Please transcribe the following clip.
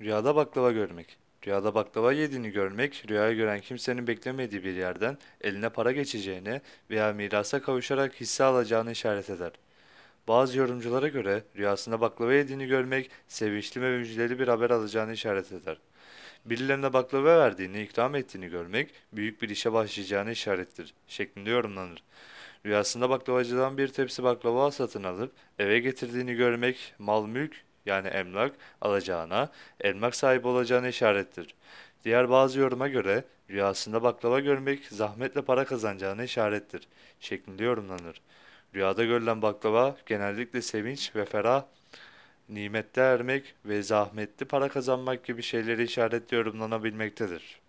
Rüyada baklava görmek. Rüyada baklava yediğini görmek, rüyayı gören kimsenin beklemediği bir yerden eline para geçeceğini veya mirasa kavuşarak hisse alacağını işaret eder. Bazı yorumculara göre rüyasında baklava yediğini görmek, sevinçli ve müjdeli bir haber alacağını işaret eder. Birilerine baklava verdiğini, ikram ettiğini görmek, büyük bir işe başlayacağını işarettir şeklinde yorumlanır. Rüyasında baklavacıdan bir tepsi baklava satın alıp eve getirdiğini görmek, mal mülk yani emlak alacağına, emlak sahibi olacağına işarettir. Diğer bazı yoruma göre rüyasında baklava görmek zahmetle para kazanacağına işarettir şeklinde yorumlanır. Rüyada görülen baklava genellikle sevinç ve ferah, nimette ermek ve zahmetli para kazanmak gibi şeyleri işaretli yorumlanabilmektedir.